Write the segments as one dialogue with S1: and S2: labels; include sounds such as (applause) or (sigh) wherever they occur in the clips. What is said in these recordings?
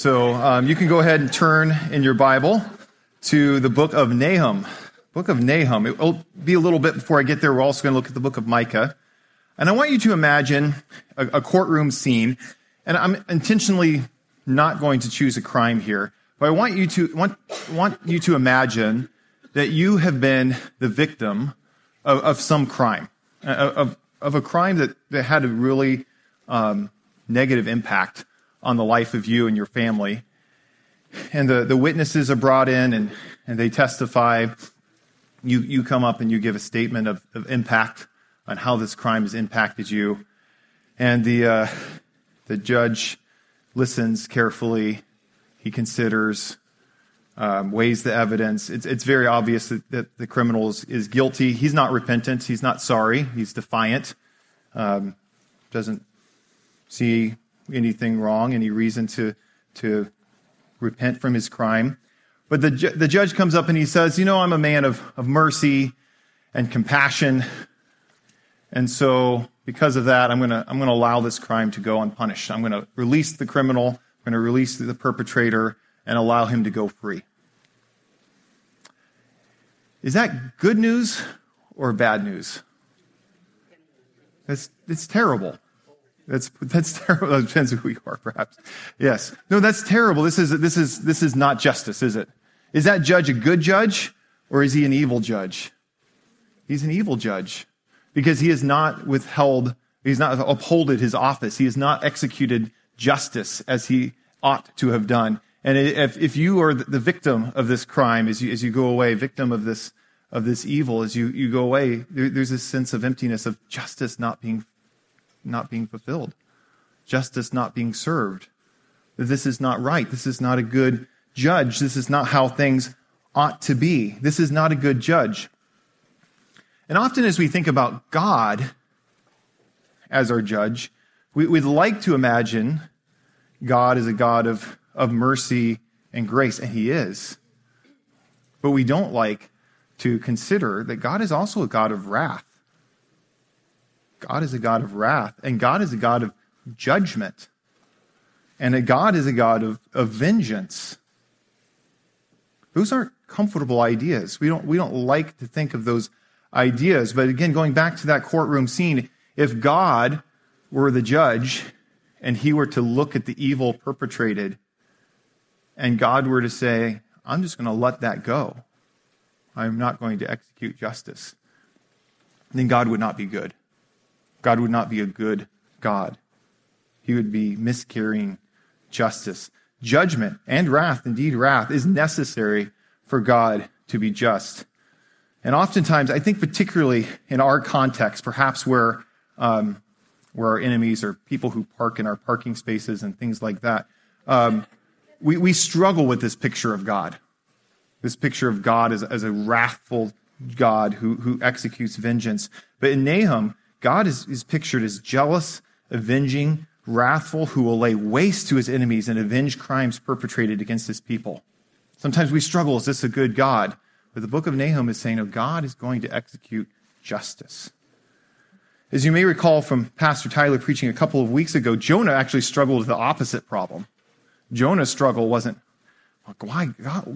S1: So um, you can go ahead and turn in your Bible to the book of Nahum. Book of Nahum. It will be a little bit before I get there. We're also going to look at the book of Micah. And I want you to imagine a, a courtroom scene. And I'm intentionally not going to choose a crime here, but I want you to want, want you to imagine that you have been the victim of, of some crime, of, of a crime that, that had a really um, negative impact on the life of you and your family. And the, the witnesses are brought in and, and they testify. You, you come up and you give a statement of, of impact on how this crime has impacted you. And the, uh, the judge listens carefully. He considers, um, weighs the evidence. It's, it's very obvious that, that the criminal is, is, guilty. He's not repentant. He's not sorry. He's defiant. Um, doesn't see anything wrong, any reason to, to repent from his crime. But the, the judge comes up and he says, You know, I'm a man of, of mercy and compassion. And so, because of that, I'm going to I'm going to allow this crime to go unpunished. I'm going to release the criminal, I'm going to release the perpetrator, and allow him to go free. Is that good news or bad news? It's, it's terrible. That's, that's (laughs) terrible. That depends who you are, perhaps. Yes. No, that's terrible. This is, this is, this is not justice, is it? Is that judge a good judge or is he an evil judge? He's an evil judge because he has not withheld, he's not upholded his office. He has not executed justice as he ought to have done. And if, if you are the victim of this crime, as you, as you go away, victim of this, of this evil, as you, you go away, there, there's a sense of emptiness of justice not being not being fulfilled, justice not being served. This is not right. This is not a good judge. This is not how things ought to be. This is not a good judge. And often, as we think about God as our judge, we, would like to imagine God as a God of, of mercy and grace, and He is. But we don't like to consider that God is also a God of wrath. God is a God of wrath, and God is a God of judgment. And a God is a God of, of vengeance. Those aren't comfortable ideas. We don't, we don't like to think of those ideas. But again, going back to that courtroom scene, if God were the judge and he were to look at the evil perpetrated and God were to say, I'm just going to let that go, I'm not going to execute justice, then God would not be good. God would not be a good God. He would be miscarrying justice. Judgment and wrath, indeed wrath, is necessary for God to be just. And oftentimes, I think particularly in our context, perhaps where, um, where our enemies are people who park in our parking spaces and things like that, um, we, we struggle with this picture of God. This picture of God as, as a wrathful God who, who executes vengeance. But in Nahum, God is, is pictured as jealous, avenging, wrathful, who will lay waste to his enemies and avenge crimes perpetrated against his people. Sometimes we struggle, is this a good God? But the book of Nahum is saying, no, God is going to execute justice. As you may recall from Pastor Tyler preaching a couple of weeks ago, Jonah actually struggled with the opposite problem. Jonah's struggle wasn't, why,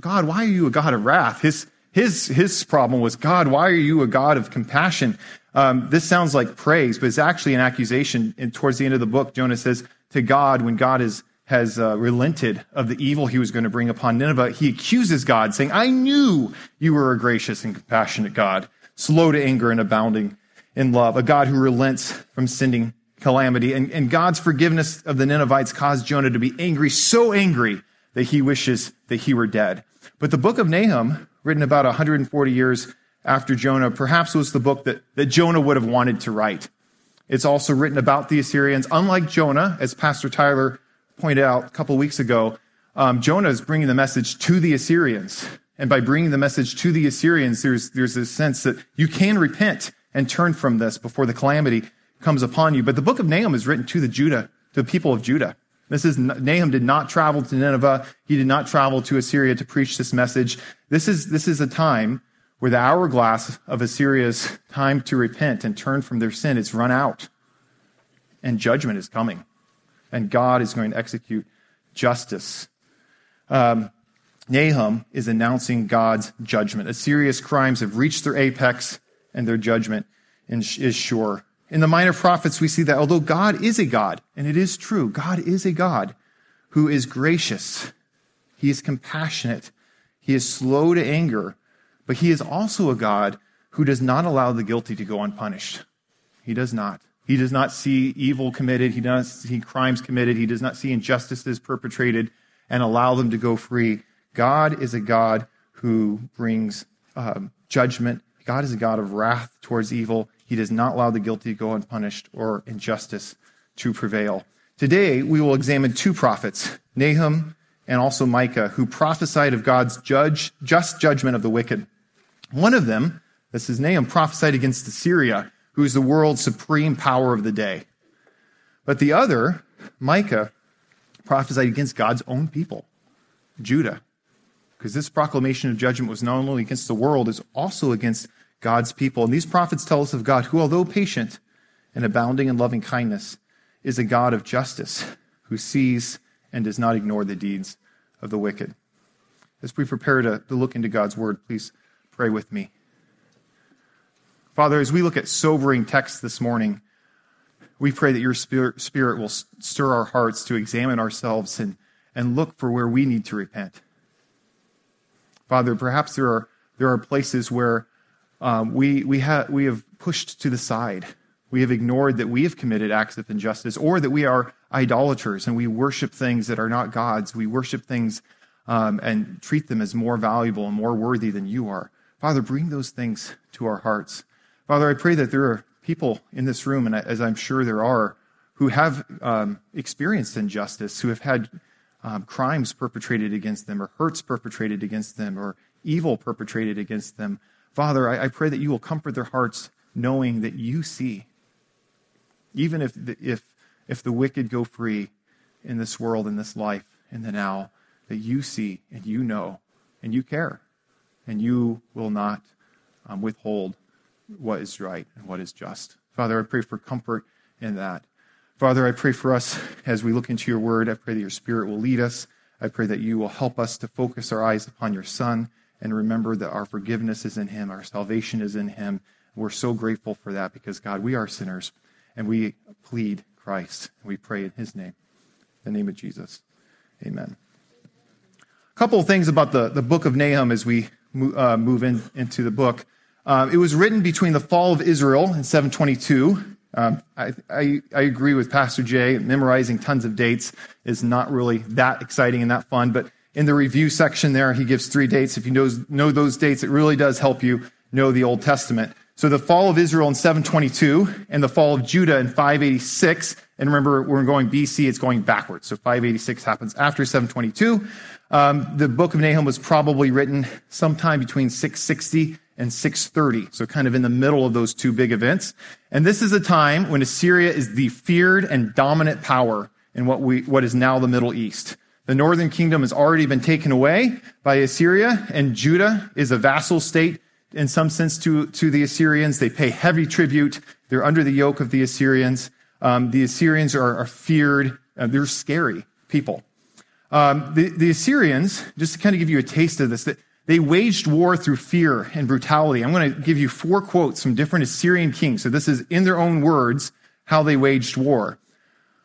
S1: God, why are you a God of wrath? His, his, his problem was, God, why are you a God of compassion? Um, this sounds like praise, but it's actually an accusation. And towards the end of the book, Jonah says to God, when God is, has uh, relented of the evil he was going to bring upon Nineveh, he accuses God, saying, I knew you were a gracious and compassionate God, slow to anger and abounding in love, a God who relents from sending calamity. And, and God's forgiveness of the Ninevites caused Jonah to be angry, so angry that he wishes that he were dead. But the book of Nahum, written about 140 years after Jonah perhaps was the book that, that Jonah would have wanted to write. It's also written about the Assyrians. Unlike Jonah, as Pastor Tyler pointed out a couple weeks ago, um, Jonah is bringing the message to the Assyrians. And by bringing the message to the Assyrians, there's, there's this sense that you can repent and turn from this before the calamity comes upon you. But the book of Nahum is written to the Judah, to the people of Judah. This is, Nahum did not travel to Nineveh. He did not travel to Assyria to preach this message. This is, this is a time where the hourglass of Assyria's time to repent and turn from their sin is run out. And judgment is coming. And God is going to execute justice. um, Nahum is announcing God's judgment. Assyria's crimes have reached their apex and their judgment is sure. In the minor prophets, we see that although God is a God, and it is true, God is a God who is gracious, he is compassionate, he is slow to anger, but he is also a God who does not allow the guilty to go unpunished. He does not. He does not see evil committed. He does not see crimes committed. He does not see injustices perpetrated and allow them to go free. God is a God who brings um, judgment. God is a God of wrath towards evil. He does not allow the guilty to go unpunished or injustice to prevail. Today, we will examine two prophets, Nahum and also Micah, who prophesied of God's judge, just judgment of the wicked. One of them, this is Nahum, prophesied against Assyria, who is the world's supreme power of the day. But the other, Micah, prophesied against God's own people, Judah, because this proclamation of judgment was not only against the world, is also against God's people. And these prophets tell us of God, who, although patient and abounding in loving kindness, is a God of justice, who sees and does not ignore the deeds of the wicked. As we prepare to, to look into God's word, please pray with me. Father, as we look at sobering texts this morning, we pray that your spirit, will stir our hearts to examine ourselves and, and look for where we need to repent. Father, perhaps there are, there are places where um, we, we, ha- we have pushed to the side. We have ignored that we have committed acts of injustice or that we are idolaters and we worship things that are not God's. We worship things um, and treat them as more valuable and more worthy than you are. Father, bring those things to our hearts. Father, I pray that there are people in this room, and as I'm sure there are, who have um, experienced injustice, who have had um, crimes perpetrated against them, or hurts perpetrated against them, or evil perpetrated against them. Father, I, I pray that you will comfort their hearts knowing that you see. Even if the, if, if the wicked go free in this world, in this life, in the now, that you see and you know and you care and you will not um, withhold what is right and what is just. Father, I pray for comfort in that. Father, I pray for us as we look into your word. I pray that your spirit will lead us. I pray that you will help us to focus our eyes upon your son and remember that our forgiveness is in him, our salvation is in him. We're so grateful for that because, God, we are sinners and we plead Christ. We pray in his name, the name of Jesus. Amen. A couple of things about the, the book of Nahum as we uh, move in, into the book. Uh, it was written between the fall of Israel in 722 um, I, I, I, agree with Pastor Jay. Memorizing tons of dates is not really that exciting and that fun. But in the review section there, he gives three dates. If you know, know those dates, it really does help you know the Old Testament. So the fall of Israel in 722 and the fall of Judah in 586. And remember, we're going BC, it's going backwards. So 586 happens after 722. Um, the book of Nahum was probably written sometime between 660 and 630. So kind of in the middle of those two big events. And this is a time when Assyria is the feared and dominant power in what we, what is now the Middle East. The northern kingdom has already been taken away by Assyria and Judah is a vassal state in some sense to, to the Assyrians. They pay heavy tribute. They're under the yoke of the Assyrians. Um, the Assyrians are, are feared. Uh, they're scary people. Um, the, the Assyrians, just to kind of give you a taste of this, they waged war through fear and brutality. I'm going to give you four quotes from different Assyrian kings. So this is in their own words how they waged war.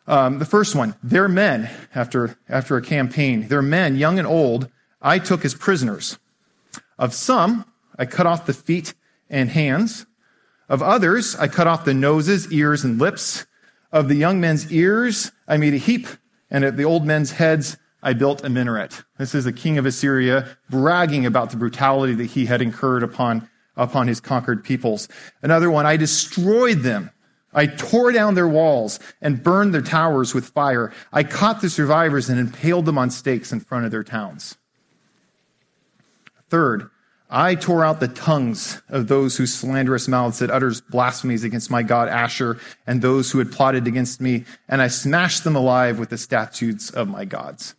S1: Um, the first one, their men, after, after a campaign, their men, young and old, I took as prisoners. Of some, I cut off the feet and hands. Of others, I cut off the noses, ears, and lips. Of the young men's ears, I made a heap, and of the old men's heads, I built a minaret. This is the king of Assyria bragging about the brutality that he had incurred upon, upon his conquered peoples. Another one, I destroyed them. I tore down their walls and burned their towers with fire. I caught the survivors and impaled them on stakes in front of their towns. Third, I tore out the tongues of those whose slanderous mouths had uttered blasphemies against my God Ashur and those who had plotted against me, and I smashed them alive with the statutes of my gods.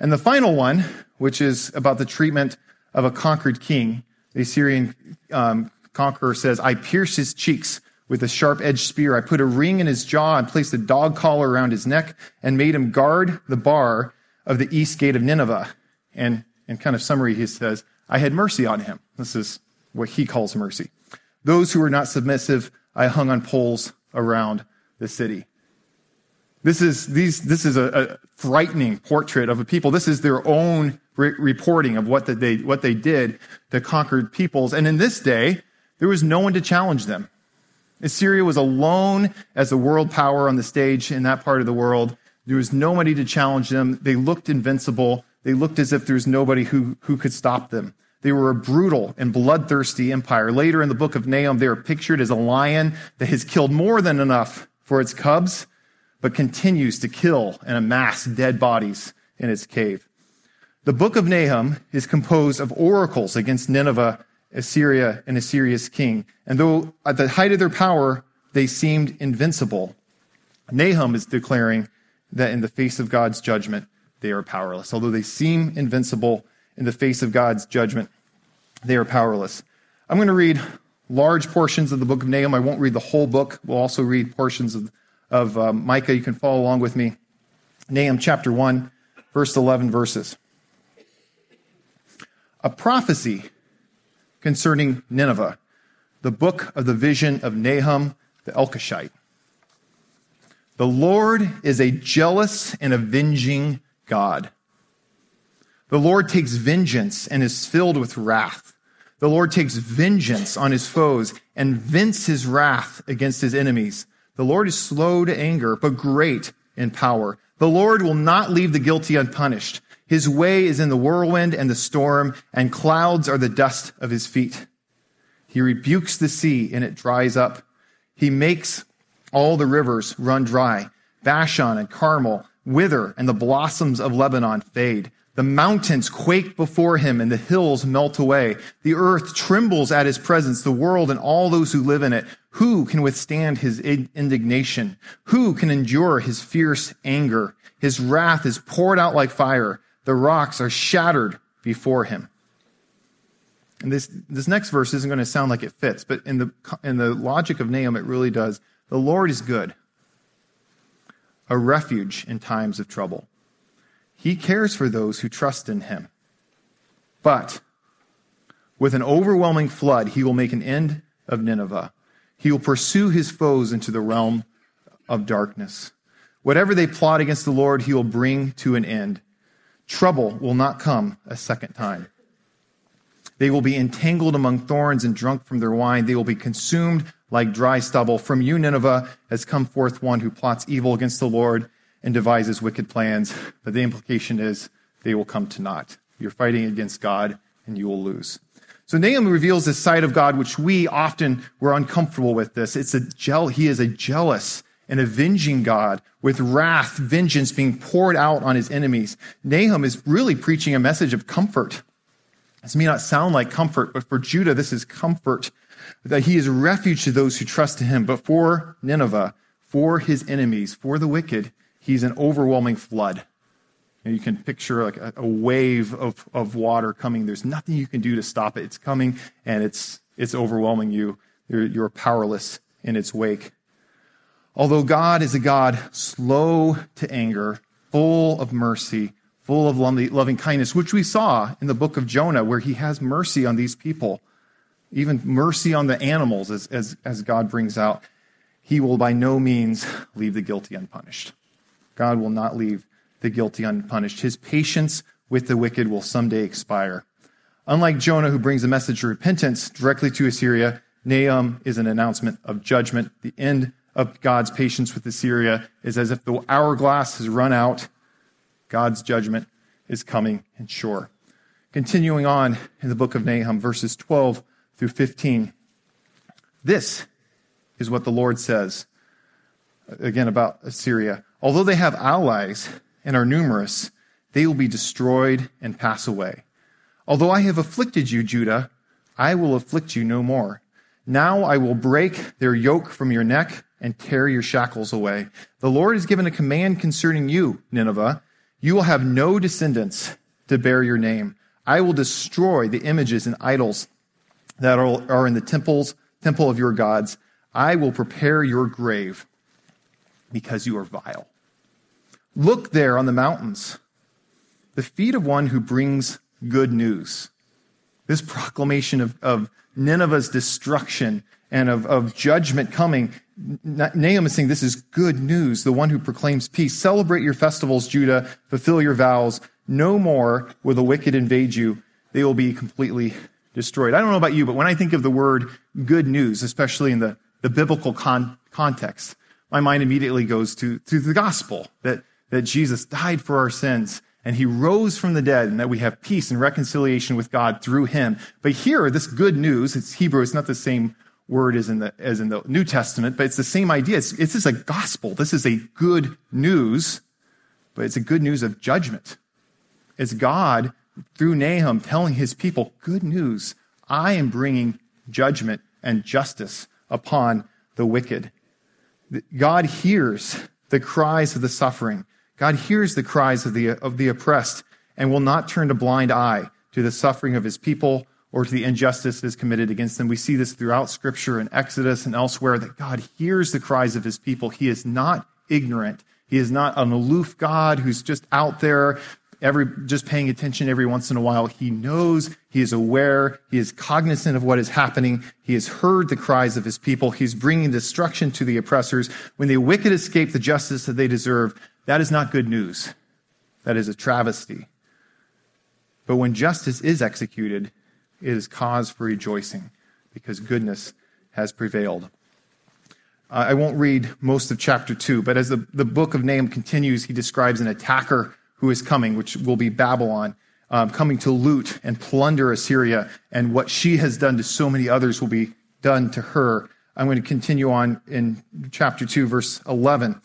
S1: And the final one, which is about the treatment of a conquered king, the Assyrian um, conqueror says, I pierced his cheeks with a sharp edged spear. I put a ring in his jaw and placed a dog collar around his neck and made him guard the bar of the east gate of Nineveh. And in kind of summary, he says, I had mercy on him. This is what he calls mercy. Those who were not submissive, I hung on poles around the city. This is, these, this is a, a frightening portrait of a people. This is their own re- reporting of what, they, what they did to conquered peoples. And in this day, there was no one to challenge them. Assyria was alone as a world power on the stage in that part of the world. There was nobody to challenge them. They looked invincible. They looked as if there was nobody who, who could stop them. They were a brutal and bloodthirsty empire. Later in the book of Nahum, they are pictured as a lion that has killed more than enough for its cubs, but continues to kill and amass dead bodies in its cave. The book of Nahum is composed of oracles against Nineveh, Assyria, and Assyria's king. And though at the height of their power, they seemed invincible, Nahum is declaring that in the face of God's judgment, they are powerless. Although they seem invincible, in the face of God's judgment, they are powerless. I'm going to read large portions of the book of Nahum. I won't read the whole book. We'll also read portions of, of um, Micah. You can follow along with me. Nahum chapter 1, verse 11 verses. A prophecy concerning Nineveh, the book of the vision of Nahum the Elkoshite. The Lord is a jealous and avenging God. The Lord takes vengeance and is filled with wrath. The Lord takes vengeance on his foes and vents his wrath against his enemies. The Lord is slow to anger, but great in power. The Lord will not leave the guilty unpunished. His way is in the whirlwind and the storm, and clouds are the dust of his feet. He rebukes the sea and it dries up. He makes all the rivers run dry. Bashan and Carmel wither and the blossoms of Lebanon fade. The mountains quake before him and the hills melt away. The earth trembles at his presence, the world and all those who live in it. Who can withstand his indignation? Who can endure his fierce anger? His wrath is poured out like fire. The rocks are shattered before him. And this, this next verse isn't going to sound like it fits, but in the, in the logic of Nahum, it really does. The Lord is good, a refuge in times of trouble. He cares for those who trust in him. But with an overwhelming flood, he will make an end of Nineveh. He will pursue his foes into the realm of darkness. Whatever they plot against the Lord, he will bring to an end. Trouble will not come a second time. They will be entangled among thorns and drunk from their wine. They will be consumed like dry stubble. From you, Nineveh, has come forth one who plots evil against the Lord and devises wicked plans. But the implication is they will come to naught. You're fighting against God and you will lose. So Nahum reveals this side of God, which we often were uncomfortable with this. It's a gel, he is a jealous and avenging God with wrath, vengeance being poured out on his enemies. Nahum is really preaching a message of comfort. This may not sound like comfort, but for Judah, this is comfort that he is refuge to those who trust in him. But for Nineveh, for his enemies, for the wicked, he's an overwhelming flood. And you can picture like a, a, wave of, of water coming. There's nothing you can do to stop it. It's coming and it's, it's overwhelming you. You're, you're powerless in its wake. Although God is a God slow to anger, full of mercy, full of loving kindness, which we saw in the book of Jonah, where he has mercy on these people, even mercy on the animals, as, as, as God brings out, he will by no means leave the guilty unpunished. God will not leave the guilty unpunished. His patience with the wicked will someday expire. Unlike Jonah, who brings a message of repentance directly to Assyria, Nahum is an announcement of judgment. The end of God's patience with Assyria is as if the hourglass has run out. God's judgment is coming and sure. Continuing on in the book of Nahum, verses 12 through 15. This is what the Lord says again about Assyria. Although they have allies and are numerous, they will be destroyed and pass away. Although I have afflicted you, Judah, I will afflict you no more. Now I will break their yoke from your neck and tear your shackles away. The Lord has given a command concerning you, Nineveh. You will have no descendants to bear your name. I will destroy the images and idols that are in the temples, temple of your gods. I will prepare your grave because you are vile. Look there on the mountains. the feet of one who brings good news. This proclamation of, of Nineveh's destruction and of, of judgment coming. Nahum is saying this is good news, the one who proclaims peace. Celebrate your festivals, Judah. Fulfill your vows. No more will the wicked invade you. They will be completely destroyed. I don't know about you, but when I think of the word good news, especially in the, the biblical con- context, my mind immediately goes to, to the gospel that, that Jesus died for our sins and he rose from the dead and that we have peace and reconciliation with God through him. But here, this good news, it's Hebrew, it's not the same word as in the, as in the New Testament, but it's the same idea. It's, it's just a gospel. This is a good news, but it's a good news of judgment. It's God through Nahum telling his people, good news. I am bringing judgment and justice upon the wicked. God hears the cries of the suffering. God hears the cries of the, of the oppressed and will not turn a blind eye to the suffering of his people or to the injustice that is committed against them. We see this throughout scripture in Exodus and elsewhere that God hears the cries of his people. He is not ignorant. He is not an aloof God who's just out there every, just paying attention every once in a while. He knows, he is aware, he is cognizant of what is happening. He has heard the cries of his people. He's bringing destruction to the oppressors. When the wicked escape the justice that they deserve, that is not good news. That is a travesty. But when justice is executed, it is cause for rejoicing because goodness has prevailed. I won't read most of chapter 2, but as the, the book of Nahum continues, he describes an attacker who is coming, which will be Babylon, um, coming to loot and plunder Assyria, and what she has done to so many others will be done to her. I'm going to continue on in chapter 2, verse 11.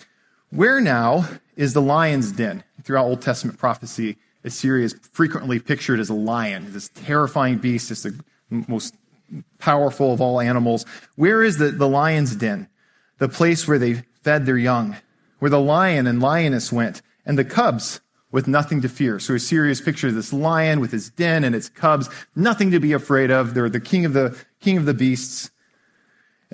S1: Where now is the lion's den? Throughout Old Testament prophecy, Assyria is frequently pictured as a lion, this terrifying beast, it's the most powerful of all animals. Where is the, the lion's den? The place where they fed their young, where the lion and lioness went, and the cubs with nothing to fear. So Assyria's picture of this lion with his den and its cubs, nothing to be afraid of. They're the king of the king of the beasts.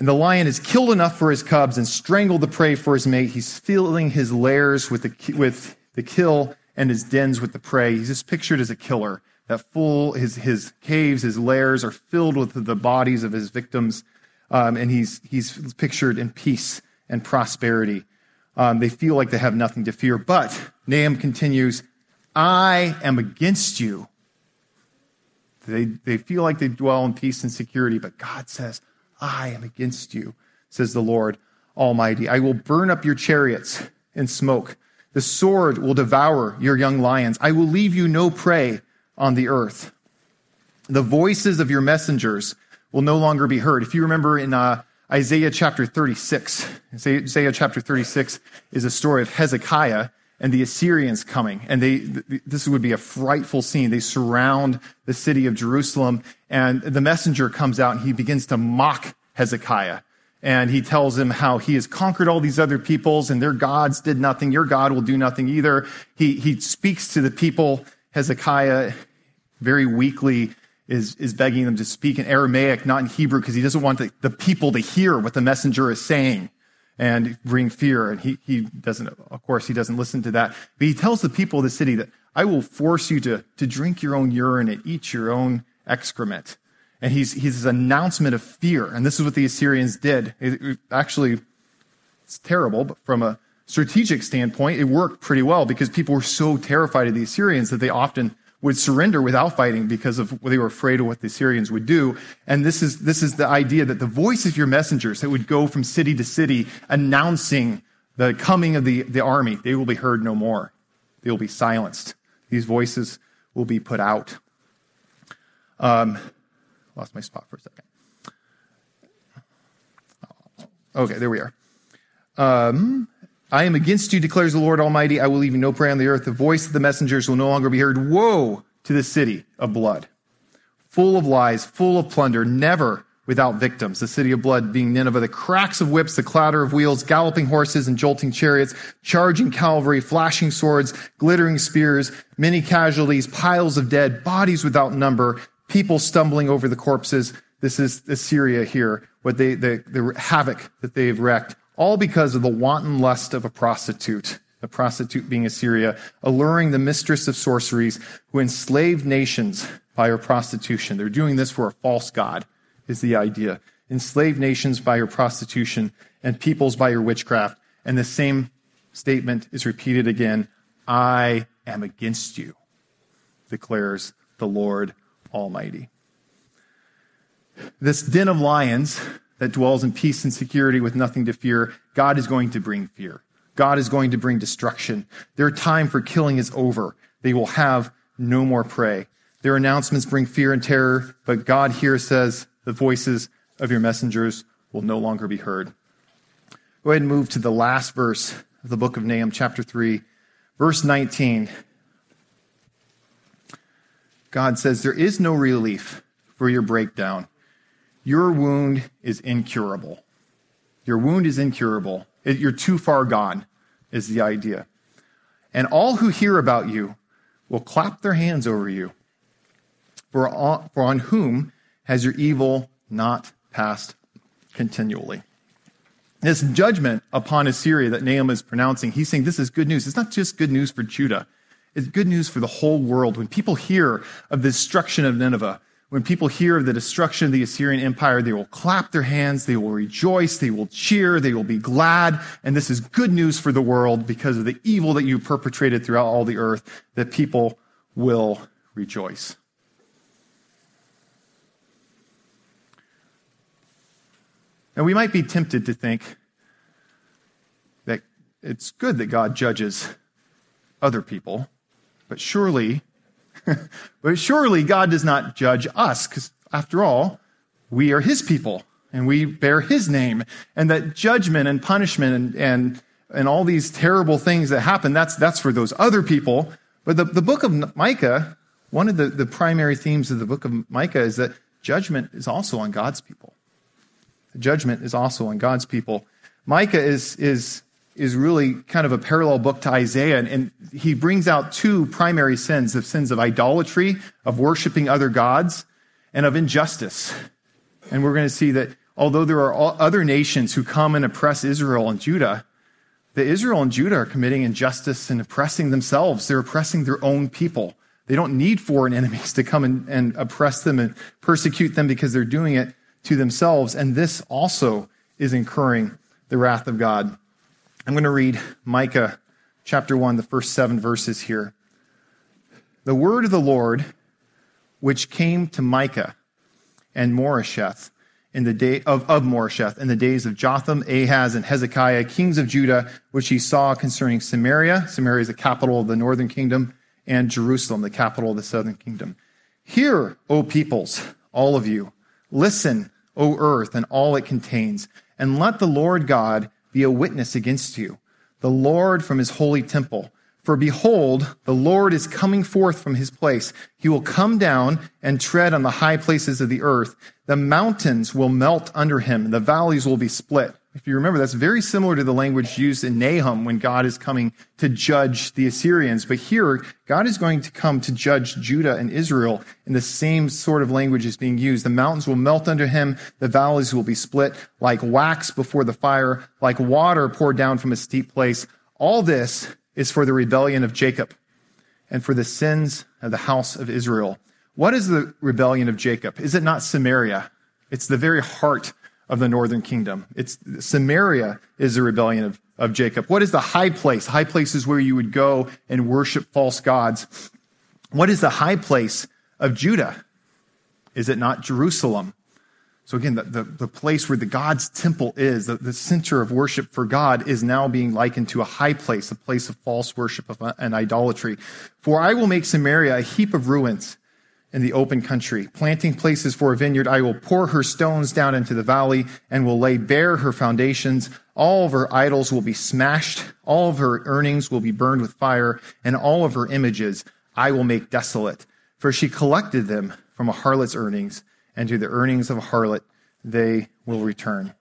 S1: And the lion has killed enough for his cubs and strangled the prey for his mate. He's filling his lairs with the, with the kill and his dens with the prey. He's just pictured as a killer. That full, his, his caves, his lairs are filled with the bodies of his victims. Um, and he's, he's pictured in peace and prosperity. Um, they feel like they have nothing to fear. But Nahum continues, I am against you. They, they feel like they dwell in peace and security, but God says, I am against you, says the Lord Almighty. I will burn up your chariots in smoke. The sword will devour your young lions. I will leave you no prey on the earth. The voices of your messengers will no longer be heard. If you remember in uh, Isaiah chapter 36. Isaiah chapter 36 is a story of Hezekiah and the Assyrians coming. And they, this would be a frightful scene. They surround the city of Jerusalem and the messenger comes out and he begins to mock Hezekiah. And he tells him how he has conquered all these other peoples and their gods did nothing. Your God will do nothing either. He, he speaks to the people, Hezekiah, very weakly is, is begging them to speak in Aramaic, not in Hebrew, because he doesn't want the, the people to hear what the messenger is saying and bring fear. And he, he doesn't, of course, he doesn't listen to that. But he tells the people of the city that I will force you to, to drink your own urine and eat your own excrement. And he's, he's his announcement of fear. And this is what the Assyrians did. It, it, actually, it's terrible, but from a strategic standpoint, it worked pretty well because people were so terrified of the Assyrians that they often would surrender without fighting because of they were afraid of what the Syrians would do. And this is, this is the idea that the voice of your messengers that would go from city to city announcing the coming of the, the army, they will be heard no more. They will be silenced. These voices will be put out. Um, lost my spot for a second. Okay, there we are. Um, I am against you, declares the Lord Almighty. I will leave you no prey on the earth. The voice of the messengers will no longer be heard. Woe to the city of blood, full of lies, full of plunder, never without victims. The city of blood being Nineveh, the cracks of whips, the clatter of wheels, galloping horses and jolting chariots, charging cavalry, flashing swords, glittering spears, many casualties, piles of dead, bodies without number, people stumbling over the corpses. This is Assyria here, what they, the, the havoc that they've wreaked all because of the wanton lust of a prostitute the prostitute being Assyria, alluring the mistress of sorceries who enslaved nations by her prostitution. They're doing this for a false God, is the idea. Enslaved nations by her prostitution and peoples by her witchcraft. And the same statement is repeated again I am against you, declares the Lord Almighty. This den of lions that dwells in peace and security with nothing to fear, God is going to bring fear. God is going to bring destruction. Their time for killing is over. They will have no more prey. Their announcements bring fear and terror, but God here says the voices of your messengers will no longer be heard. Go ahead and move to the last verse of the book of Nahum, chapter 3, verse 19. God says, There is no relief for your breakdown. Your wound is incurable. Your wound is incurable. You're too far gone, is the idea. And all who hear about you will clap their hands over you. For on, for on whom has your evil not passed continually? This judgment upon Assyria that Nahum is pronouncing, he's saying this is good news. It's not just good news for Judah. It's good news for the whole world. When people hear of the destruction of Nineveh, when people hear of the destruction of the Assyrian Empire, they will clap their hands, they will rejoice, they will cheer, they will be glad. And this is good news for the world because of the evil that you perpetrated throughout all the earth, that people will rejoice. And we might be tempted to think that it's good that God judges other people, but surely (laughs) but surely God does not judge us, because after all, we are his people and we bear his name. And that judgment and punishment and, and, and all these terrible things that happen, that's, that's for those other people. But the, the book of Micah, one of the, the primary themes of the book of Micah is that judgment is also on God's people. judgment is also on God's people. Micah is, is is really kind of a parallel book to Isaiah, and, and he brings out two primary sins the sins of idolatry, of worshiping other gods, and of injustice. And we're going to see that although there are other nations who come and oppress Israel and Judah, that Israel and Judah are committing injustice and oppressing themselves. They're oppressing their own people. They don't need foreign (laughs) enemies to come and, and oppress them and persecute them because they're doing it to themselves. And this also is incurring the wrath of God. I'm going to read Micah chapter 1, the first seven verses here. The word of the Lord, which came to Micah and Moresheth in the day of, of Moresheth in the days of Jotham, Ahaz, and Hezekiah, kings of Judah, which he saw concerning Samaria. Samaria is the capital of the northern kingdom, and Jerusalem, the capital of the southern kingdom. Hear, O peoples, all of you. Listen, O earth, and all it contains, and let the Lord God be a witness against you, the Lord from his holy temple. For behold, the Lord is coming forth from his place. He will come down and tread on the high places of the earth. The mountains will melt under him, and the valleys will be split. If you remember, that's very similar to the language used in Nahum when God is coming to judge the Assyrians. But here, God is going to come to judge Judah and Israel in the same sort of language is being used. The mountains will melt under him. The valleys will be split like wax before the fire, like water poured down from a steep place. All this is for the rebellion of Jacob and for the sins of the house of Israel. What is the rebellion of Jacob? Is it not Samaria? It's the very heart of the northern kingdom. It's Samaria is the rebellion of, of Jacob. What is the high place? High place is where you would go and worship false gods. What is the high place of Judah? Is it not Jerusalem? So again, the, the, the place where the God's temple is, the, the, center of worship for God is now being likened to a high place, a place of false worship of, uh, and idolatry. For I will make Samaria a heap of ruins in the open country, planting places for a vineyard. I will pour her stones down into the valley and will lay bare her foundations. All of her idols will be smashed. All of her earnings will be burned with fire and all of her images I will make desolate. For she collected them from a harlot's earnings and to the earnings of a harlot they will return.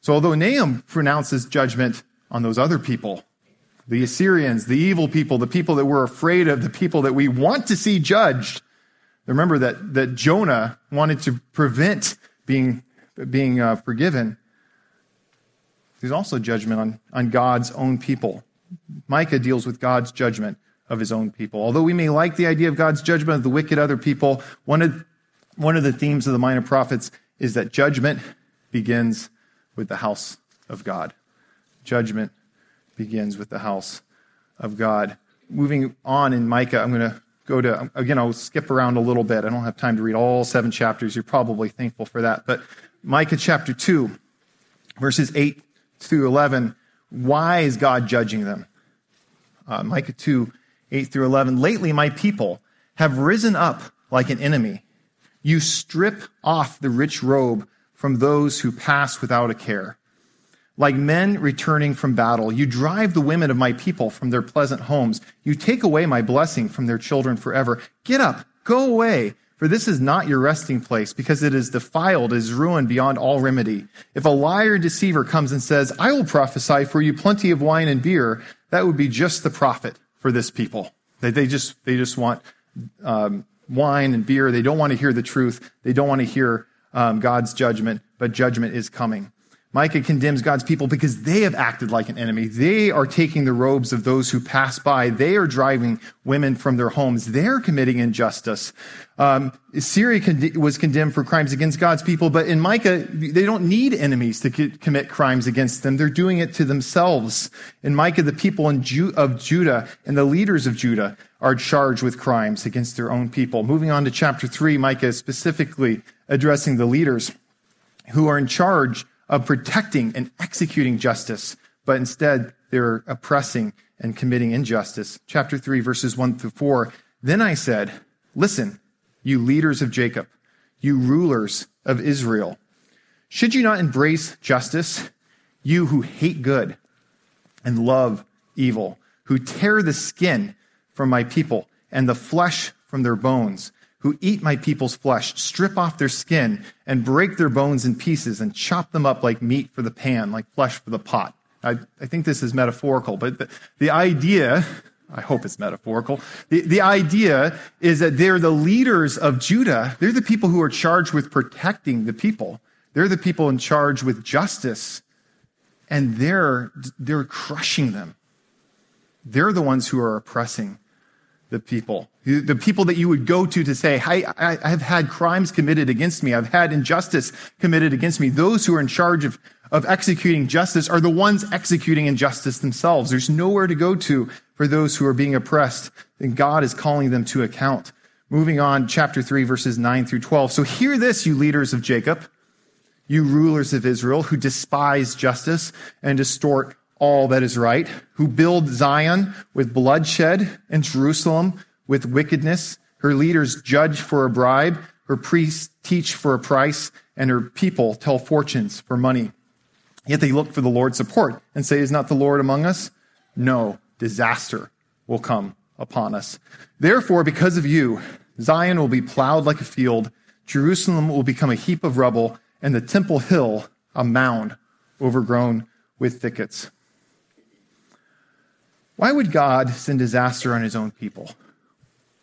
S1: So although Nahum pronounces judgment on those other people, the Assyrians, the evil people, the people that we're afraid of, the people that we want to see judged, Remember that, that Jonah wanted to prevent being, being uh, forgiven. There's also judgment on, on God's own people. Micah deals with God's judgment of his own people. Although we may like the idea of God's judgment of the wicked other people, one of, one of the themes of the minor prophets is that judgment begins with the house of God. Judgment begins with the house of God. Moving on in Micah, I'm going to go to, again, I'll skip around a little bit. I don't have time to read all seven chapters. You're probably thankful for that. But Micah chapter 2, verses 8 through 11, why is God judging them? Uh, Micah 2, 8 through 11. Lately, my people have risen up like an enemy. You strip off the rich robe from those who pass without a care. Like men returning from battle, you drive the women of my people from their pleasant homes. You take away my blessing from their children forever. Get up, go away, for this is not your resting place, because it is defiled, it is ruined beyond all remedy. If a liar deceiver comes and says, I will prophesy for you plenty of wine and beer, that would be just the prophet for this people. They, they just, they just want um, wine and beer. They don't want to hear the truth. They don't want to hear um, God's judgment, but judgment is coming. Micah condemns God's people because they have acted like an enemy. They are taking the robes of those who pass by. They are driving women from their homes. They're committing injustice. Um, Syria con- was condemned for crimes against God's people, but in Micah, they don't need enemies to commit crimes against them. They're doing it to themselves. In Micah, the people Ju- of Judah and the leaders of Judah are charged with crimes against their own people. Moving on to chapter three, Micah is specifically addressing the leaders who are in charge of protecting and executing justice, but instead they're oppressing and committing injustice. Chapter 3, verses 1 through 4. Then I said, Listen, you leaders of Jacob, you rulers of Israel, should you not embrace justice? You who hate good and love evil, who tear the skin from my people and the flesh from their bones, who eat my people's flesh, strip off their skin, and break their bones in pieces, and chop them up like meat for the pan, like flesh for the pot. I, I think this is metaphorical, but the, the idea, I hope it's metaphorical. The, the idea is that they're the leaders of Judah. They're the people who are charged with protecting the people. They're the people in charge with justice. And they're, they're crushing them. They're the ones who are oppressing the people, the people that you would go to to say, I, I, have had crimes committed against me. I've had injustice committed against me. Those who are in charge of, of executing justice are the ones executing injustice themselves. There's nowhere to go to for those who are being oppressed. And God is calling them to account. Moving on, chapter 3, verses 9 through 12. So hear this, you leaders of Jacob, you rulers of Israel who despise justice and distort all that is right, who build Zion with bloodshed and Jerusalem with wickedness. Her leaders judge for a bribe, her priests teach for a price, and her people tell fortunes for money. Yet they look for the Lord's support and say, Is not the Lord among us? No, disaster will come upon us. Therefore, because of you, Zion will be plowed like a field, Jerusalem will become a heap of rubble, and the temple hill a mound overgrown with thickets. Why would God send disaster on his own people?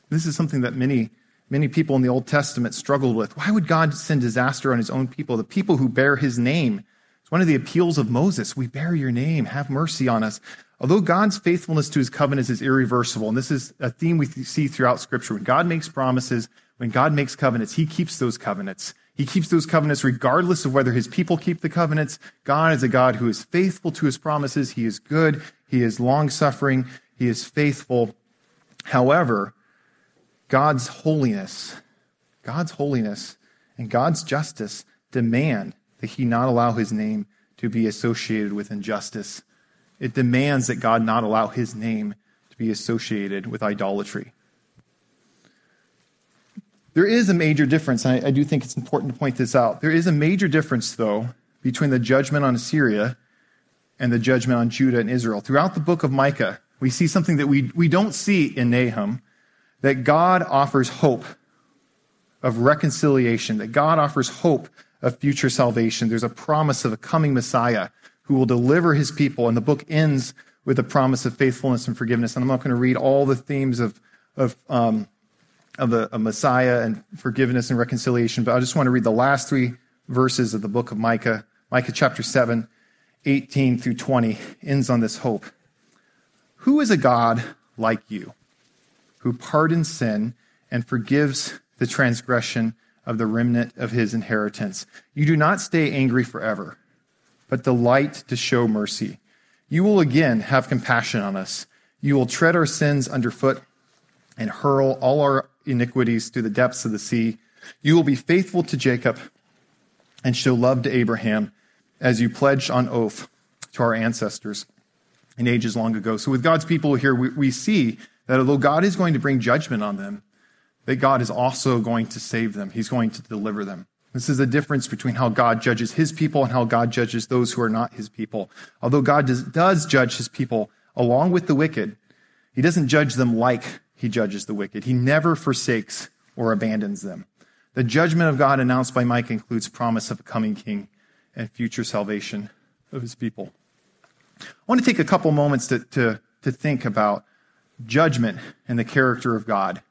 S1: This is something that many, many people in the Old Testament struggled with. Why would God send disaster on his own people, the people who bear his name? It's one of the appeals of Moses. We bear your name. Have mercy on us. Although God's faithfulness to his covenants is irreversible, and this is a theme we see throughout Scripture, when God makes promises, when God makes covenants, he keeps those covenants. He keeps those covenants regardless of whether his people keep the covenants. God is a God who is faithful to his promises. He is good. He is long suffering. He is faithful. However, God's holiness, God's holiness and God's justice demand that he not allow his name to be associated with injustice. It demands that God not allow his name to be associated with idolatry. There is a major difference. I, I do think it's important to point this out. There is a major difference, though, between the judgment on Assyria and the judgment on Judah and Israel. Throughout the book of Micah, we see something that we, we don't see in Nahum that God offers hope of reconciliation, that God offers hope of future salvation. There's a promise of a coming Messiah who will deliver his people. And the book ends with a promise of faithfulness and forgiveness. And I'm not going to read all the themes of, of um, of the of Messiah and forgiveness and reconciliation, but I just want to read the last three verses of the book of Micah. Micah chapter 7, 18 through 20 ends on this hope. Who is a God like you, who pardons sin and forgives the transgression of the remnant of his inheritance? You do not stay angry forever, but delight to show mercy. You will again have compassion on us. You will tread our sins underfoot and hurl all our iniquities to the depths of the sea. You will be faithful to Jacob and show love to Abraham as you pledged on oath to our ancestors in ages long ago. So, with God's people here, we, we see that although God is going to bring judgment on them, that God is also going to save them. He's going to deliver them. This is the difference between how God judges his people and how God judges those who are not his people. Although God does, does judge his people along with the wicked, he doesn't judge them like he judges the wicked. He never forsakes or abandons them. The judgment of God announced by Micah includes promise of a coming king and future salvation of his people. I want to take a couple moments to, to, to think about judgment and the character of God.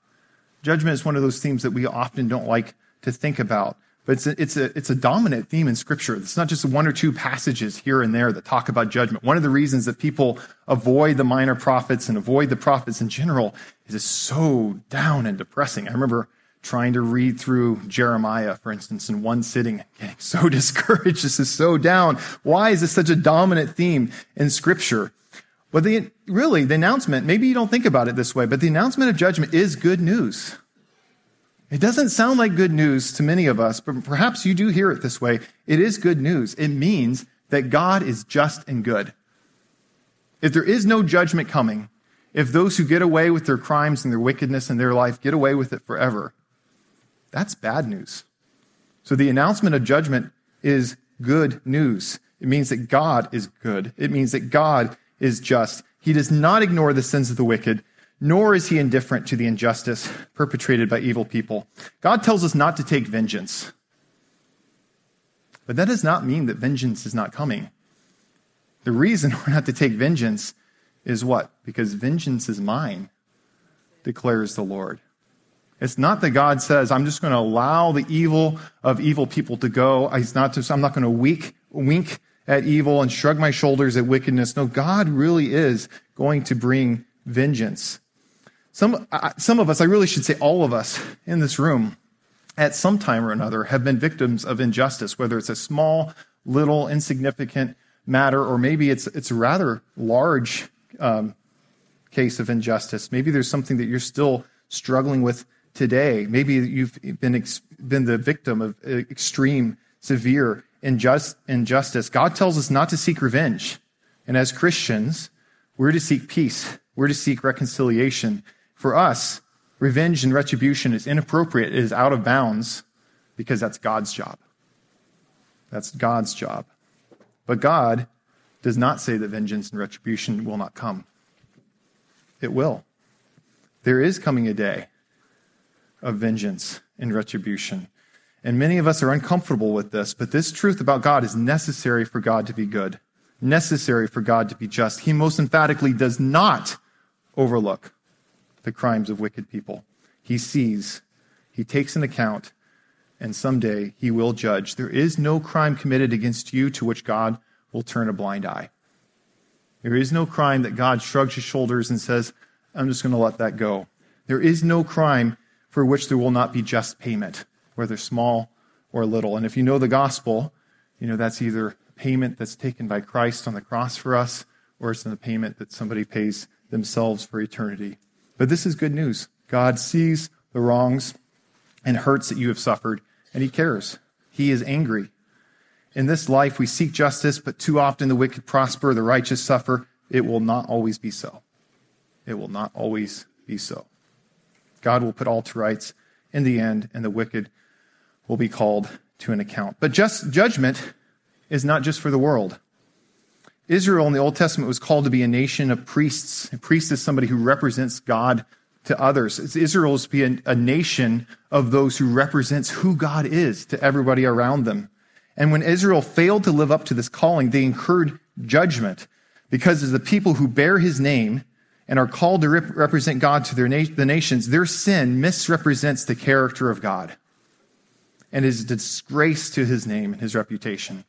S1: Judgment is one of those themes that we often don't like to think about, but it's a, it's a, it's a dominant theme in Scripture. It's not just one or two passages here and there that talk about judgment. One of the reasons that people avoid the minor prophets and avoid the prophets in general is it's so down and depressing. I remember trying to read through Jeremiah, for instance, in one sitting, getting so (laughs) discouraged. This is so down. Why is this such a dominant theme in scripture? But the, really, the announcement, maybe you don't think about it this way, but the announcement of judgment is good news. It doesn't sound like good news to many of us, but perhaps you do hear it this way. It is good news. It means that God is just and good. If there is no judgment coming, if those who get away with their crimes and their wickedness in their life get away with it forever, that's bad news. So the announcement of judgment is good news. It means that God is good. It means that God is just. He does not ignore the sins of the wicked, nor is he indifferent to the injustice perpetrated by evil people. God tells us not to take vengeance. But that does not mean that vengeance is not coming. The reason (laughs) we're not to take vengeance is what? Because vengeance is mine, declares the Lord. It's not that God says, I'm just going to allow the evil of evil people to go. He's not just, I'm not going to wink, wink at evil and shrug my shoulders at wickedness. No, God really is going to bring vengeance. Some, some of us, I really should say all of us in this room, at some time or another, have been victims of injustice, whether it's a small, little, insignificant matter, or maybe it's, it's a rather large um, case of injustice. Maybe there's something that you're still struggling with today. Maybe you've been, ex- been the victim of uh, extreme, severe injust- injustice. God tells us not to seek revenge. And as Christians, we're to seek peace. We're to seek reconciliation. For us, revenge and retribution is inappropriate. It is out of bounds because that's God's job. That's God's job. But God does not say that vengeance and retribution will not come. It will. There is coming a day of vengeance and retribution. And many of us are uncomfortable with this, but this truth about God is necessary for God to be good, necessary for God to be just. He most emphatically does not overlook the crimes of wicked people. He sees, he takes an account, and someday he will judge. There is no crime committed against you to which God will turn a blind eye. There is no crime that God shrugs his shoulders and says, I'm just going to let that go. There is no crime for which there will not be just payment, whether small or little. And if you know the gospel, you know that's either payment that's taken by Christ on the cross for us, or it's the payment that somebody pays themselves for eternity. But this is good news. God sees the wrongs and hurts that you have suffered, and He cares. He is angry. In this life, we seek justice, but too often the wicked prosper, the righteous suffer. It will not always be so. It will not always be so. God will put all to rights in the end, and the wicked will be called to an account. But just judgment is not just for the world. Israel in the Old Testament was called to be a nation of priests. A priest is somebody who represents God to others. Israel is to be a, a nation of those who represents who God is to everybody around them. And when Israel failed to live up to this calling, they incurred judgment because as the people who bear his name and are called to rep- represent God to na- the nations, their sin misrepresents the character of God and is a disgrace to his name and his reputation.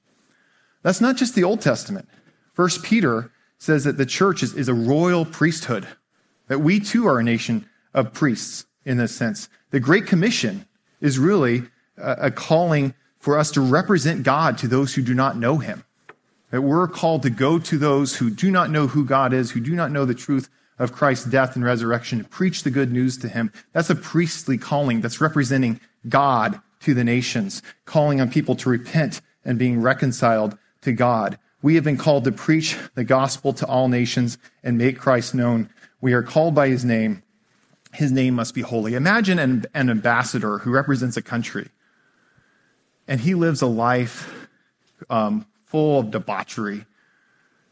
S1: That's not just the Old Testament. First Peter says that the church is, is a royal priesthood, that we too are a nation of priests in this sense. The Great Commission is really a, a calling for us to represent God to those who do not know him. That we're called to go to those who do not know who God is, who do not know the truth of Christ's death and resurrection, preach the good news to him. That's a priestly calling that's representing God to the nations, calling on people to repent and being reconciled to God. We have been called to preach the gospel to all nations and make Christ known. We are called by his name. His name must be holy. Imagine an, an ambassador who represents a country and he lives a life um, full of debauchery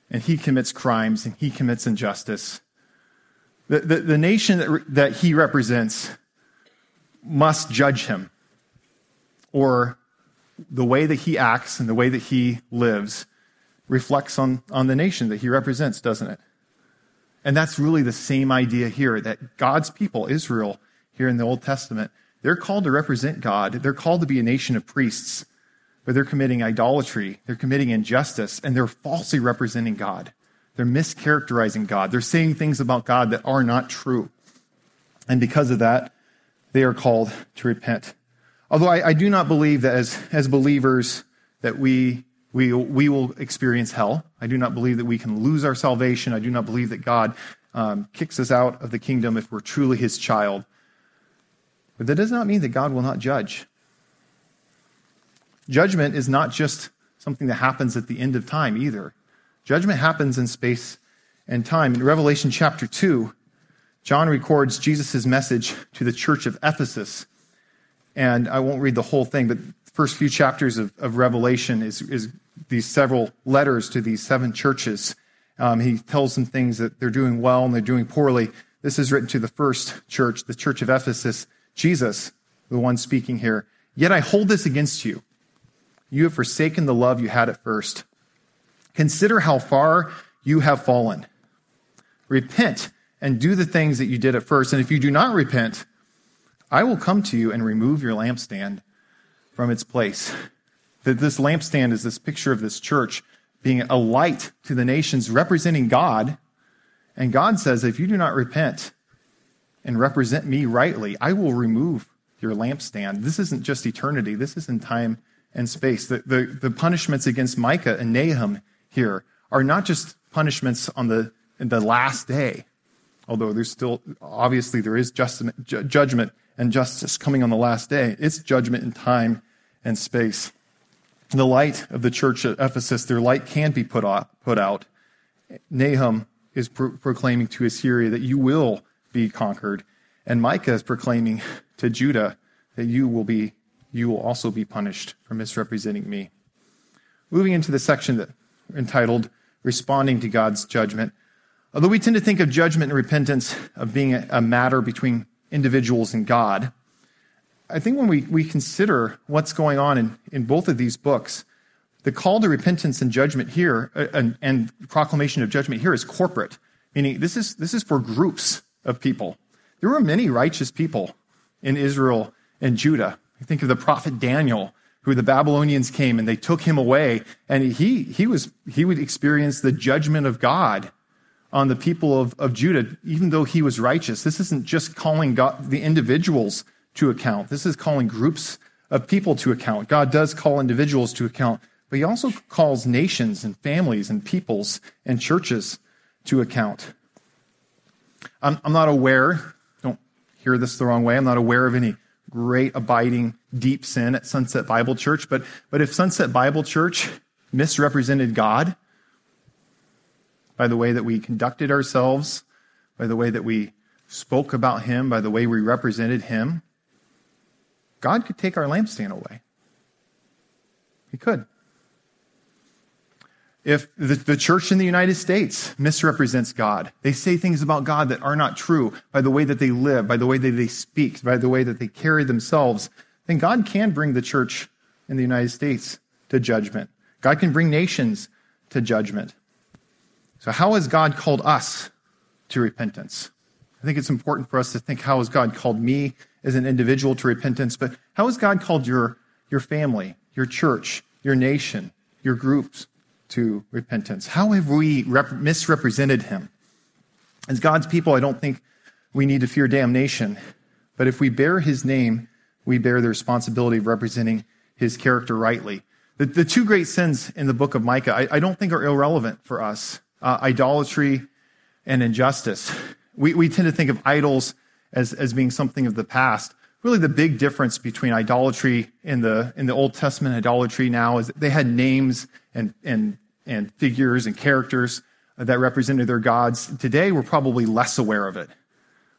S1: and he commits crimes and he commits injustice. The, the, the nation that, that he represents must judge him or the way that he acts and the way that he lives reflects on, on the nation that he represents, doesn't it? And that's really the same idea here that God's people, Israel, here in the Old Testament, they're called to represent God. They're called to be a nation of priests, but they're committing idolatry. They're committing injustice, and they're falsely representing God. They're mischaracterizing God. They're saying things about God that are not true. And because of that, they are called to repent. Although I, I do not believe that as, as believers that we, we, we will experience hell. I do not believe that we can lose our salvation. I do not believe that God um, kicks us out of the kingdom if we're truly his child. But that does not mean that God will not judge. Judgment is not just something that happens at the end of time either. Judgment happens in space and time. In Revelation chapter 2, John records Jesus' message to the church of Ephesus. And I won't read the whole thing, but the first few chapters of, of Revelation is, is these several letters to these seven churches. Um, he tells them things that they're doing well and they're doing poorly. This is written to the first church, the church of Ephesus. Jesus, the one speaking here. Yet I hold this against you. You have forsaken the love you had at first. Consider how far you have fallen. Repent and do the things that you did at first. And if you do not repent, I will come to you and remove your lampstand from its place. That this lampstand is this picture of this church being a light to the nations representing God. And God says, if you do not repent and represent me rightly, I will remove your lampstand. This isn't just eternity. This is in time and space. The, the, the punishments against Micah and Nahum here are not just punishments on the, the last day, although there's still, obviously, there is just, judgment and justice coming on the last day. It's judgment in time and space. The light of the church at Ephesus, their light can be put out. Put out. Nahum is pro- proclaiming to Assyria that you will be conquered. And Micah is proclaiming to Judah that you will be, you will also be punished for misrepresenting me. Moving into the section that entitled Responding to God's Judgment. Although we tend to think of judgment and repentance of being a, matter between individuals and God, I think when we, we consider what's going on in, in both of these books, the call to repentance and judgment here uh, and, and proclamation of judgment here is corporate, meaning this is, this is for groups of people. There were many righteous people in Israel and Judah. Think of the prophet Daniel, who the Babylonians came and they took him away, and he, he, was, he would experience the judgment of God on the people of, of Judah, even though he was righteous. This isn't just calling God, the individuals to account. This is calling groups of people to account. God does call individuals to account, but he also calls nations and families and peoples and churches to account. I'm, I'm not aware, don't hear this the wrong way, I'm not aware of any great abiding deep sin at Sunset Bible Church, but, but if Sunset Bible Church misrepresented God by the way that we conducted ourselves, by the way that we spoke about Him, by the way we represented Him, God could take our lampstand away. He could if the, the, church in the United States misrepresents God, they say things about God that are not true by the way that they live, by the way that they speak, by the way that they carry themselves, then God can bring the church in the United States to judgment. God can bring nations to judgment. So how has God called us to repentance? I think it's important for us to think how has God called me as an individual to repentance, but how has God called your, your family, your church, your nation, your groups, to repentance? How have we rep- misrepresented him? As God's people, I don't think we need to fear damnation, but if we bear his name, we bear the responsibility of representing his character rightly. The, the two great sins in the book of Micah, I, I don't think are irrelevant for us uh, idolatry and injustice. We, we tend to think of idols as, as being something of the past. Really, the big difference between idolatry in the, in the Old Testament idolatry now is that they had names and, and, and figures and characters that represented their gods. Today, we're probably less aware of it.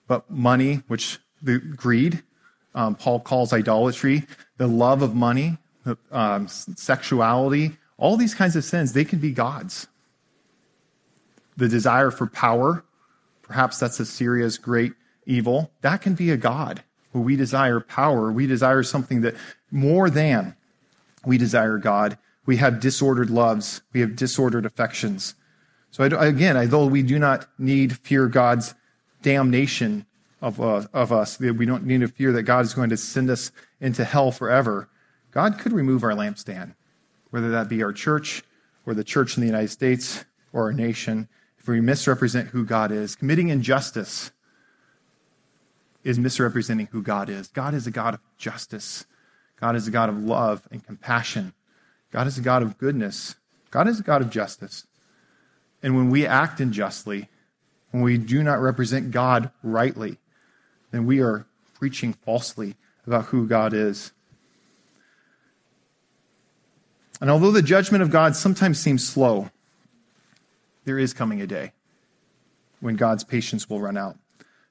S1: But money, which the greed, um, Paul calls idolatry, the love of money, um, sexuality, all these kinds of sins, they can be gods. The desire for power, perhaps that's a Assyria's great evil, that can be a god. Where we desire power, we desire something that more than we desire God. We have disordered loves, we have disordered affections. So again, although we do not need fear God's damnation of, uh, of us, we don't need to fear that God is going to send us into hell forever. God could remove our lampstand, whether that be our church or the church in the United States or our nation, if we misrepresent who God is. Committing injustice is misrepresenting who God is. God is a God of justice. God is a God of love and compassion. God is a God of goodness. God is a God of justice. And when we act unjustly, when we do not represent God rightly, then we are preaching falsely about who God is. And although the judgment of God sometimes seems slow, there is coming a day when God's patience will run out.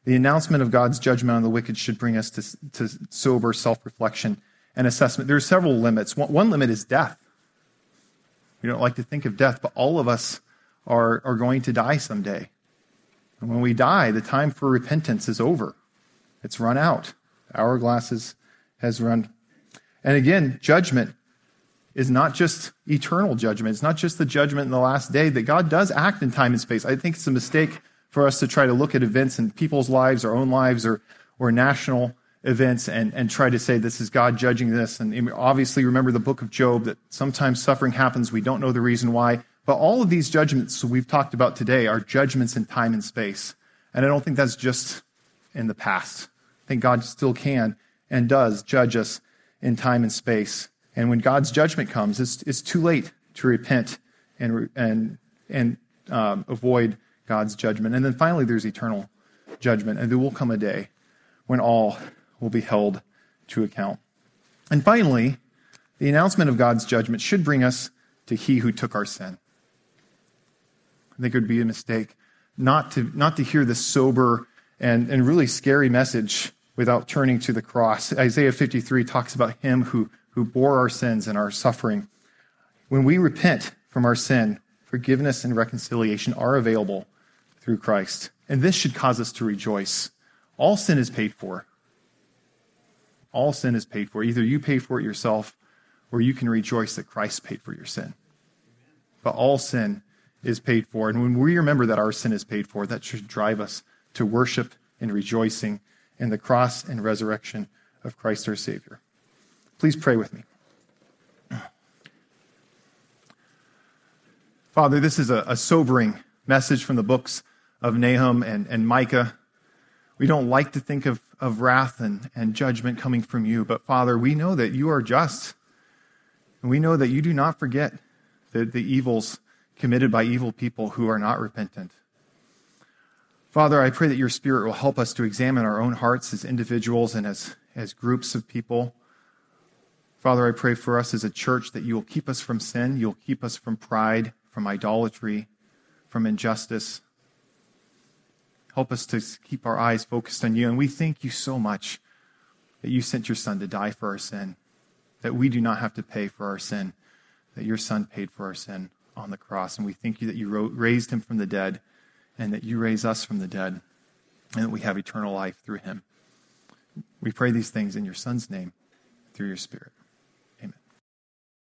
S1: The announcement of God's judgment on the wicked should bring us to, to sober self reflection and assessment. There are several limits. One, one, limit is death. We don't like to think of death, but all of us are, are going to die someday. And when we die, the time for repentance is over. It's run out. Hourglasses has run. And again, judgment is not just eternal judgment. It's not just the judgment in the last day, that God does act in time and space. I think it's a mistake for us to try to look at events in people's lives, our own lives, or, or national events and, and try to say this is God judging this. And obviously, remember the book of Job that sometimes suffering happens. We don't know the reason why. But all of these judgments we've talked about today are judgments in time and space. And I don't think that's just in the past. I think God still can and does judge us in time and space. And when God's judgment comes, it's, it's too late to repent and, and, and um, avoid God's judgment. And then finally, there's eternal judgment. And there will come a day when all will be held to account. And finally, the announcement of God's judgment should bring us to He who took our sin. I think it would be a mistake not to, not to hear this sober and, and really scary message without turning to the cross. Isaiah 53 talks about Him who who bore our sins and our suffering. When we repent from our sin, forgiveness and reconciliation are available through Christ. And this should cause us to rejoice. All sin is paid for. All sin is paid for. Either you pay for it yourself or you can rejoice that Christ paid for your sin. But all sin is paid for. And when we remember that our sin is paid for, that should drive us to worship and rejoicing in the cross and resurrection of Christ our Savior. Please pray with me. Father, this is a, a, sobering message from the books of Nahum and, and Micah. We don't like to think of, of wrath and, and judgment coming from you, but Father, we know that you are just. And we know that you do not forget the, the evils committed by evil people who are not repentant. Father, I pray that your Spirit will help us to examine our own hearts as individuals and as, as groups of people. Father, I pray for us as a church that you will keep us from sin, you'll keep us from pride, from idolatry, from injustice. Help us to keep our eyes focused on you. And we thank you so much that you sent your son to die for our sin, that we do not have to pay for our sin, that your son paid for our sin on the cross. And we thank you that you raised him from the dead and that you raise us from the dead and that we have eternal life through him. We pray these things in your son's name through your spirit.